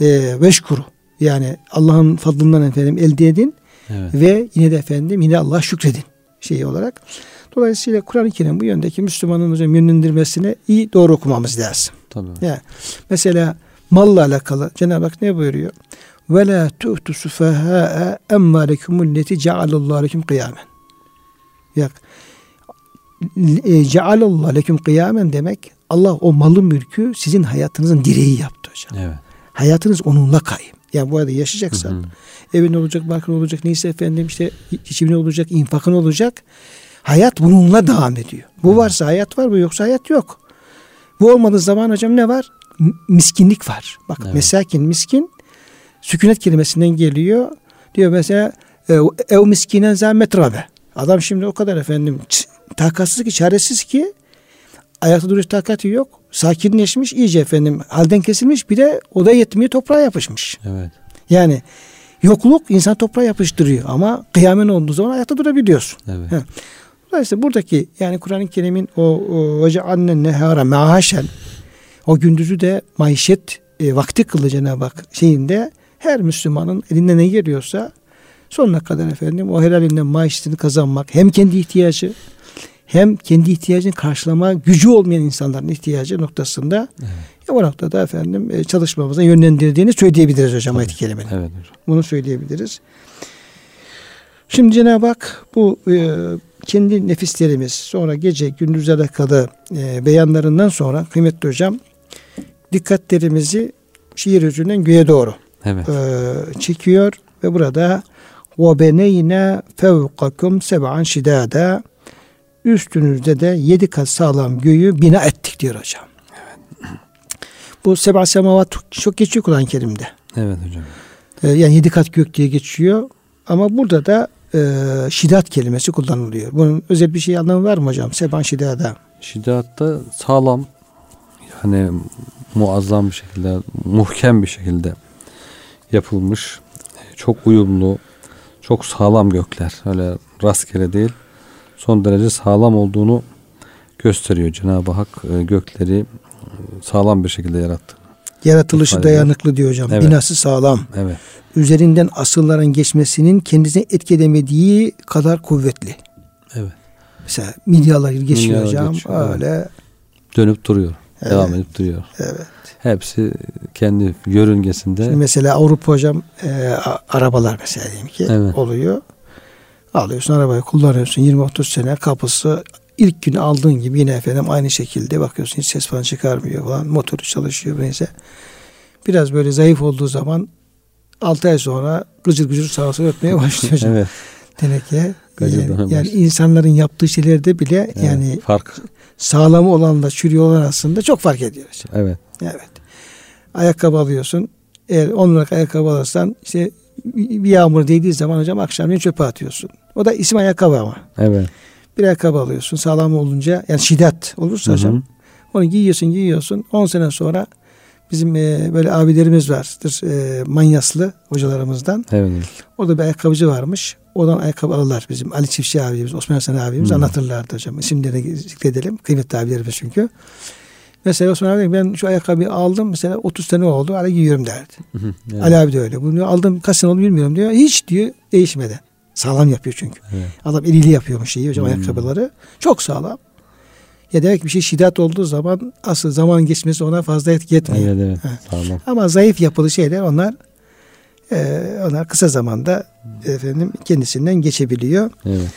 E, beş kuru. Yani Allah'ın fadlından efendim elde edin Evet. ve yine de efendim yine Allah şükredin şeyi olarak. Dolayısıyla Kur'an-ı Kerim bu yöndeki Müslümanın hocam yönlendirmesini iyi doğru okumamız lazım. Tabii. Ya mesela malla alakalı Cenab-ı Hak ne buyuruyor? Ve la tu'tu sufaha'a emmâlekumul leti cealallahu lekum kıyamen. Yak. E, Cealallahu lekum kıyamen demek Allah o malı mülkü sizin hayatınızın direği yaptı hocam. Evet. Hayatınız onunla kayım. Yani bu arada yaşayacaksan evin olacak, barkın olacak, neyse efendim işte içimin olacak, infakın olacak. Hayat bununla devam ediyor. Bu varsa hayat var, bu yoksa hayat yok. Bu olmadığı zaman hocam ne var? Miskinlik var. Bak Evet. mesakin, miskin sükunet kelimesinden geliyor. Diyor mesela ev, ev miskinen za metrabe. Adam şimdi o kadar efendim takatsız ki, çaresiz ki ayakta duruş takati yok. Sakinleşmiş iyice efendim halden kesilmiş bir de o da yetmiyor toprağa yapışmış. Evet. Yani yokluk insan toprağa yapıştırıyor ama kıyamet olduğu zaman ayakta durabiliyorsun. Evet. He. Dolayısıyla buradaki yani Kur'an-ı Kerim'in o, hoca annen nehara maaşen o gündüzü de maişet e, vakti kıldı Cenab-ı Hak şeyinde her Müslümanın elinde ne geliyorsa sonuna kadar efendim o helalinden maaşetini kazanmak hem kendi ihtiyacı hem kendi ihtiyacını karşılama gücü olmayan insanların ihtiyacı noktasında Evet. ya o noktada efendim e, çalışmamıza yönlendirdiğini söyleyebiliriz hocam ayet-i kerimenin. Evet hocam. Bunu söyleyebiliriz. Şimdi Cenab-ı Hak bu e, kendi nefislerimiz sonra gece gündüz alakalı e, beyanlarından sonra kıymetli hocam dikkatlerimizi şiir yüzünden göğe doğru Evet. e, çekiyor ve burada وَبَنَيْنَا فَوْقَكُمْ سَبْعًا شِدَادًا Üstünüzde de yedi kat sağlam göğü bina ettik diyor hocam. Bu seba semavat çok geçiyor Kur'an-ı Kerim'de. Evet hocam. E, yani yedi kat gök diye geçiyor. Ama burada da e, şidat kelimesi kullanılıyor. Bunun özel bir şey anlamı var mı hocam? Seban şidada. Şidatta sağlam yani muazzam bir şekilde muhkem bir şekilde yapılmış çok uyumlu çok sağlam gökler öyle rastgele değil son derece sağlam olduğunu gösteriyor Cenab-ı Hak e, gökleri sağlam bir şekilde yarattı. Yaratılışı dayanıklı diyor hocam. Evet. Binası sağlam. Evet. Üzerinden asılların geçmesinin kendisine etkilemediği kadar kuvvetli. Evet. Mesela milyalar geçiyor milyalar hocam. Geçiyor, öyle. Evet. Dönüp duruyor. Evet. Devam edip duruyor. Evet. Hepsi kendi yörüngesinde. Şimdi mesela Avrupa hocam e, arabalar mesela diyelim ki evet. oluyor. Alıyorsun arabayı kullanıyorsun 20-30 sene kapısı ilk gün aldığın gibi yine efendim aynı şekilde bakıyorsun hiç ses falan çıkarmıyor falan motoru çalışıyor neyse. Biraz böyle zayıf olduğu zaman 6 ay sonra gıcır gıcır sağa sola ötmeye başlıyor hocam. evet. Teneke. Yani, yani insanların yaptığı şeylerde bile evet, yani fark sağlamı olanla çürüyor olan aslında çok fark ediyor. Hocam. Evet. Evet. Ayakkabı alıyorsun. Eğer 10 liralık ayakkabı alırsan işte bir yağmur değdiği zaman hocam akşamleyin çöpe atıyorsun. O da isim ayakkabı ama. Evet. Bir ayakkabı alıyorsun sağlam olunca yani şiddet olursa Hı-hı. hocam onu giyiyorsun giyiyorsun 10 sene sonra bizim e, böyle abilerimiz vardır e, manyaslı hocalarımızdan. Evet. Orada bir ayakkabıcı varmış. Oradan ayakkabı alırlar bizim Ali Çiftçi abimiz, Osman Hasan abimiz Hı-hı. anlatırlardı hocam. İsimlerini zikredelim. Kıymetli abilerimiz çünkü. Mesela Osman abi ben şu ayakkabıyı aldım mesela 30 sene oldu hala giyiyorum derdi. evet. Ali abi de öyle. Bunu aldım kaç sene oldu bilmiyorum diyor. Hiç diyor değişmedi. Sağlam yapıyor çünkü. Evet. Adam eliyle yapıyormuş şeyi hocam hmm. ayakkabıları. Çok sağlam. Ya demek bir şey şiddet olduğu zaman asıl zaman geçmesi ona fazla etki etmiyor. Evet, evet. Sağlam. Ama zayıf yapılı şeyler onlar e, onlar kısa zamanda efendim kendisinden geçebiliyor. Evet.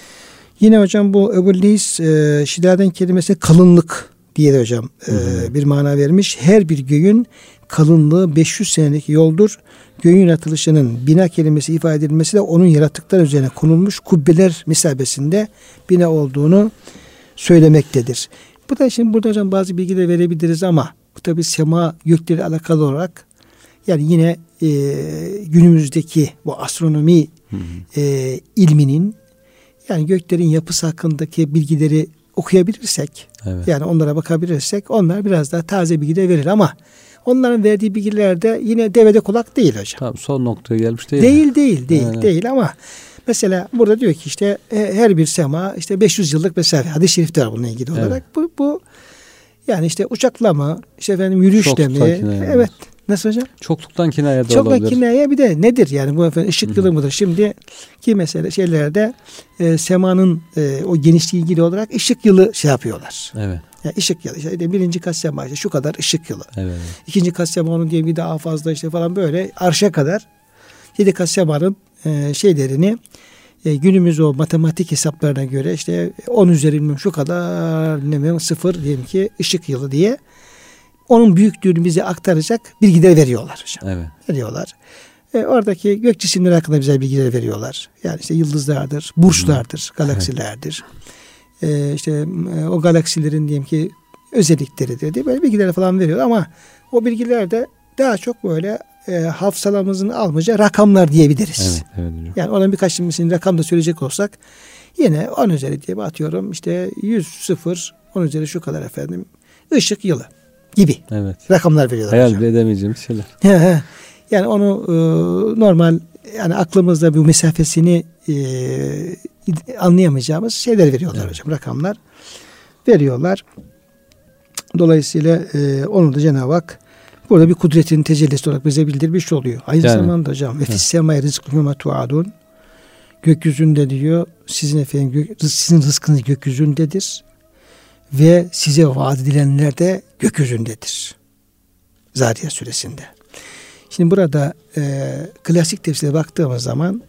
Yine hocam bu Leys e, şiddetten kelimesi kalınlık diye de hocam e, bir mana vermiş. Her bir göğün kalınlığı 500 senelik yoldur. Göğün yaratılışının bina kelimesi ifade edilmesi de onun yaratıklar üzerine konulmuş kubbeler misabesinde bina olduğunu söylemektedir. Bu da şimdi burada hocam bazı bilgiler verebiliriz ama bu tabi sema gökleri alakalı olarak yani yine e, günümüzdeki bu astronomi E, ilminin yani göklerin yapısı hakkındaki bilgileri okuyabilirsek evet. yani onlara bakabilirsek onlar biraz daha taze bilgi de verir ama onların verdiği bilgiler de yine devede kulak değil hocam. Tamam son noktaya gelmiş değil. Değil mi? değil değil evet. değil ama mesela burada diyor ki işte e, her bir sema işte 500 yıllık mesafe hadis-i şerifte var bununla ilgili olarak. Evet. Bu, bu yani işte uçakla mı işte efendim yürüyüşle mi? Evet. Nasıl hocam? Çokluktan kinaye de Çokluk olabilir. kinaye bir de nedir yani bu efendim ışık yılı mıdır? Şimdi ki mesela şeylerde e, semanın e, o genişliği ilgili olarak ışık yılı şey yapıyorlar. Evet. Yani ışık yılı işte birinci kat sema işte şu kadar ışık yılı. Evet. İkinci kat sema onun diye bir daha fazla işte falan böyle arşa kadar yedi kat semanın e, şeylerini e, günümüz o matematik hesaplarına göre işte 10 üzeri şu kadar ne bileyim sıfır diyelim ki ışık yılı diye onun büyüklüğünü bize aktaracak bilgiler veriyorlar hocam. Evet. Veriyorlar. E, oradaki gök cisimleri hakkında bize bilgiler veriyorlar. Yani işte yıldızlardır, burçlardır, galaksilerdir. E, işte e, o galaksilerin diyelim ki özellikleridir diye böyle bilgiler falan veriyor ama o bilgiler de daha çok böyle e, hafızalamızın almayacağı rakamlar diyebiliriz. Evet, evet hocam. Yani onun birkaç tanesini rakam da söyleyecek olsak yine 10 üzeri diye atıyorum işte 100 sıfır 10 üzeri şu kadar efendim ışık yılı gibi evet. rakamlar veriyorlar. Hayal bile edemeyeceğimiz şeyler. yani onu e, normal yani aklımızda bu mesafesini e, anlayamayacağımız şeyler veriyorlar evet. hocam rakamlar veriyorlar. Dolayısıyla e, onu da Cenab-ı Hak burada bir kudretin tecellisi olarak bize bildirmiş oluyor. Aynı yani, zamanda hocam ve fis semaya rizkı tuadun gökyüzünde diyor sizin efendim gök, sizin rızkınız gökyüzündedir ve size vaat edilenler de gökyüzündedir. Zariyat suresinde. Şimdi burada e, klasik tefsire baktığımız zaman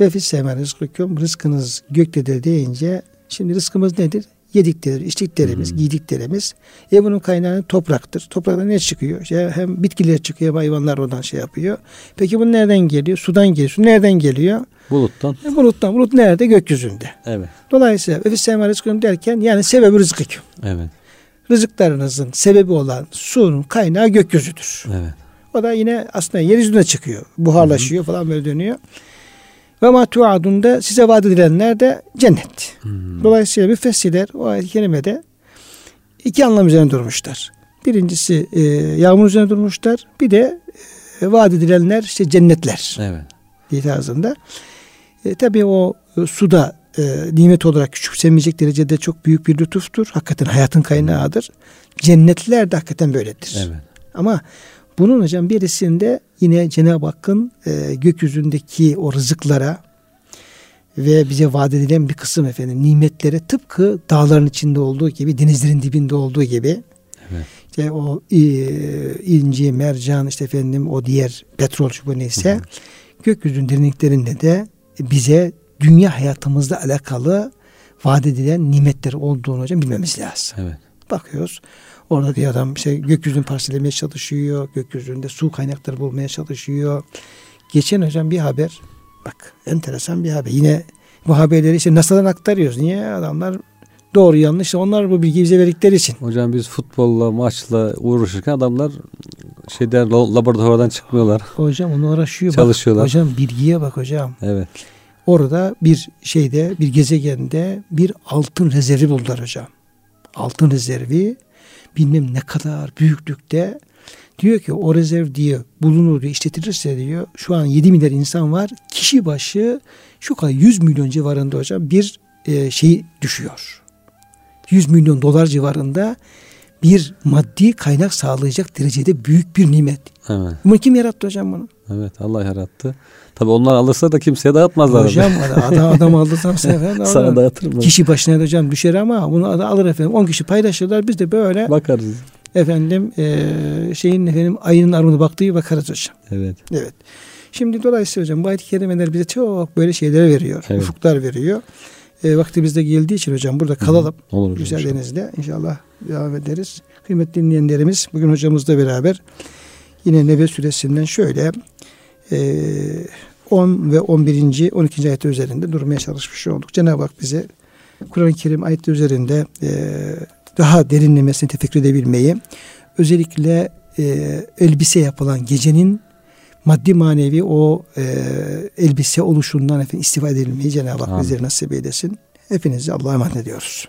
ve fis semen rızkıkum rızkınız göktedir deyince şimdi rızkımız nedir? Yediklerimiz, içtiklerimiz, hmm. giydiklerimiz. E bunun kaynağı topraktır. Topraktan ne çıkıyor? İşte hem bitkiler çıkıyor hem hayvanlar oradan şey yapıyor. Peki bu nereden geliyor? Sudan geliyor. Su nereden geliyor? Buluttan. E, buluttan. Bulut nerede? Gökyüzünde. Evet. Dolayısıyla ve sema rızkım derken yani sebebi rızkıküm. Evet. Rızıklarınızın sebebi olan suyun kaynağı gökyüzüdür. Evet. O da yine aslında yeryüzüne çıkıyor. Buharlaşıyor Hı-hı. falan böyle dönüyor. Ve ma tuadun size vaat edilenler de cennet. Hmm. Dolayısıyla müfessirler o ayet-i kerimede iki anlam üzerine durmuşlar. Birincisi e, yağmur üzerine durmuşlar. Bir de e, vaat edilenler işte cennetler Evet. diye tarzında. E, tabii o e, suda e, nimet olarak küçümsenmeyecek derecede çok büyük bir lütuftur. Hakikaten hayatın kaynağıdır. Cennetler de hakikaten böyledir. Evet. Ama bunun hocam birisinde yine Cenab-ı Hakk'ın e, gökyüzündeki o rızıklara ve bize vaat edilen bir kısım efendim nimetlere tıpkı dağların içinde olduğu gibi denizlerin dibinde olduğu gibi Evet. işte o e, inci, mercan işte efendim o diğer petrol şu bu neyse Hı hı. gökyüzünün derinliklerinde de bize dünya hayatımızla alakalı vaat edilen nimetler olduğunu hocam bilmemiz lazım. Evet. Bakıyoruz. Orada bir adam işte gökyüzünü parsellemeye çalışıyor. Gökyüzünde su kaynakları bulmaya çalışıyor. Geçen hocam bir haber. Bak enteresan bir haber. Yine bu haberleri işte NASA'dan aktarıyoruz. Niye? Adamlar doğru yanlış. Onlar bu bilgiyi bize verdikleri için. Hocam biz futbolla, maçla uğraşırken adamlar şeyden la- laboratuvardan çıkmıyorlar. Hocam onu uğraşıyor. Bak, Çalışıyorlar. hocam bilgiye bak hocam. Evet. Orada bir şeyde bir gezegende bir altın rezervi buldular hocam. Altın rezervi bilmem ne kadar büyüklükte diyor ki o rezerv diye bulunur diyor işletilirse diyor şu an 7 milyar insan var kişi başı şu kadar 100 milyon civarında hocam bir e, şey düşüyor. 100 milyon dolar civarında bir maddi kaynak sağlayacak derecede büyük bir nimet. Evet. Bunu kim yarattı hocam bunu? Evet. Allah yarattı. Tabi onlar alırsa da kimseye dağıtmazlar. Hocam adam, adam aldırsam sefer Sana dağıtırım. Kişi başına hocam düşer ama bunu alır efendim. 10 kişi paylaşırlar. Biz de böyle Bakarız. efendim e, şeyin efendim ayının armağanı baktığı bakarız hocam. Evet. Evet. Şimdi dolayısıyla hocam bu ayet-i kerimeler bize çok böyle şeyler veriyor. Evet. Ufuklar veriyor. E, vaktimiz de geldiği için hocam burada kalalım. Olur hocam. Müsaadenizle inşallah devam ederiz. Kıymetli dinleyenlerimiz bugün hocamızla beraber yine Nebe suresinden şöyle e, 10 ve 11. 12. ayet üzerinde durmaya çalışmış olduk. Cenab-ı Hak bize Kur'an-ı Kerim ayetleri üzerinde e, daha derinlemesine tefekkür edebilmeyi özellikle e, elbise yapılan gecenin maddi manevi o e, elbise oluşundan efendim istifade edilmeyi Cenab-ı Hak bizlere nasip eylesin. Hepinizi Allah'a emanet ediyoruz.